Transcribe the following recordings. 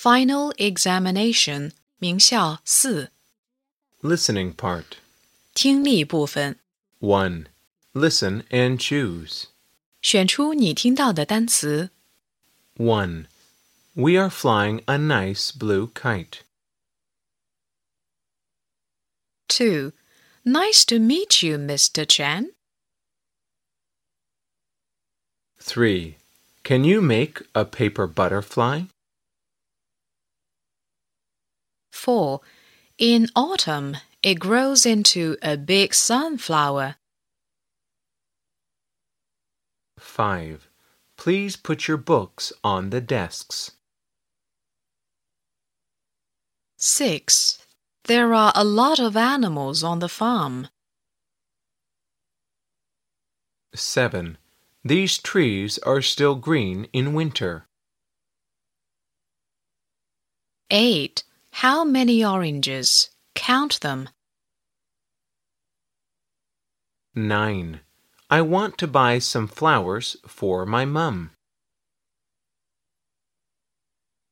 Final examination 名校四 Listening part. 听力部分， 1. Listen and choose. 选出你听到的单词。 1. We are flying a nice blue kite. 2. Nice to meet you, Mr. Chen. 3. Can you make a paper butterfly? 4. In autumn, it grows into a big sunflower. 5. Please put your books on the desks. 6. There are a lot of animals on the farm. 7. These trees are still green in winter. 8. How many oranges? Count them. 9. I want to buy some flowers for my mum.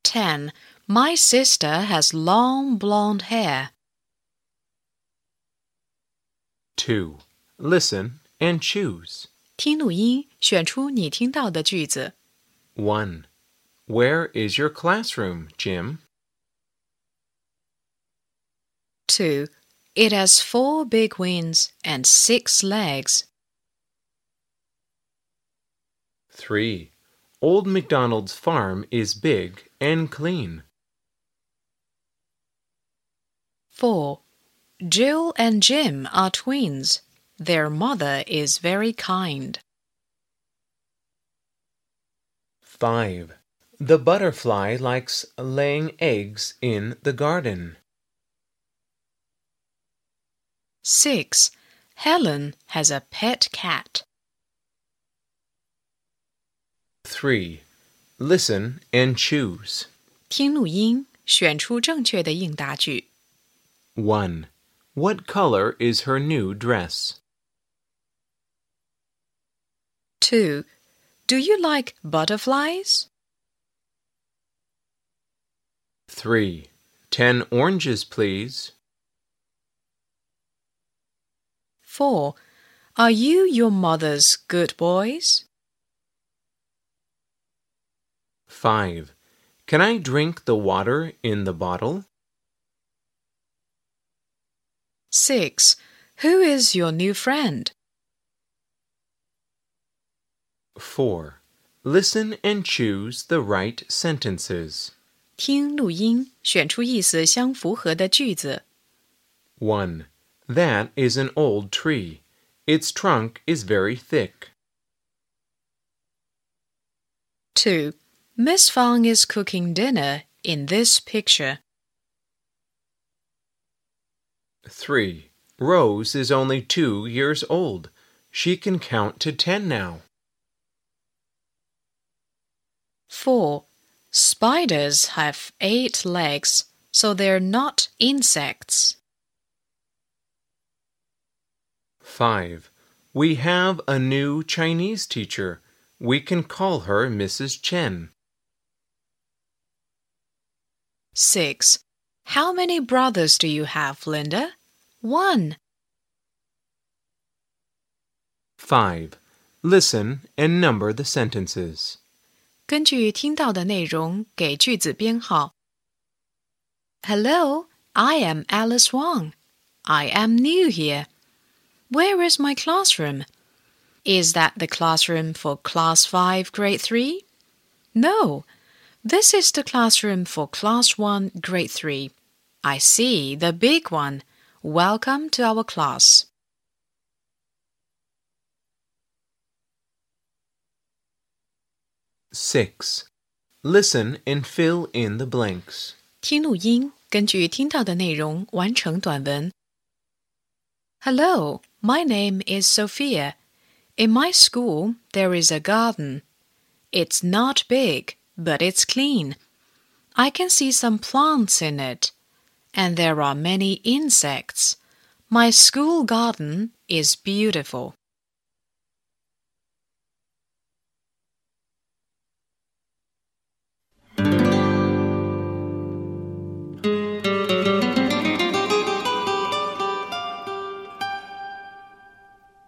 10. My sister has long blonde hair. 2. Listen and choose. 听录音，选出你听到的句子。 1. Where is your classroom, Jim? 2. It has four big wings and six legs. 3. Old MacDonald's farm is big and clean. 4. Jill and Jim are twins. Their mother is very kind. 5. The butterfly likes laying eggs in the garden. 6. Helen has a pet cat. 3. Listen and choose. 听录音，选出正确的应答句。 1. What color is her new dress? 2. Do you like butterflies? 3. 10 oranges, please. 4. Are you your mother's good boys? 5. Can I drink the water in the bottle? 6. Who is your new friend? 4. Listen and choose the right sentences. 听录音，选出意思相符合的句子。 1. That is an old tree. Its trunk is very thick. 2. Miss Fang is cooking dinner in this picture. 3. Rose is only two years old. She can count to ten now. 4. Spiders have eight legs, so they're not insects. 5. We have a new Chinese teacher. We can call her Mrs. Chen. 6. How many brothers do you have, Linda? One. 5. Listen and number the sentences. 根据听到的内容给句子编号。Hello, I am Alice Wang. I am new here. Where is my classroom? Is that the classroom for Class 5, Grade 3? No, this is the classroom for Class 1, Grade 3. I see, the big one. Welcome to our class. Six. Listen and fill in the blanks. 听录音，根据听到的内容完成短文。 Hello, my name is Sophia. In my school, there is a garden. It's not big, but it's clean. I can see some plants in it, and there are many insects. My school garden is beautiful.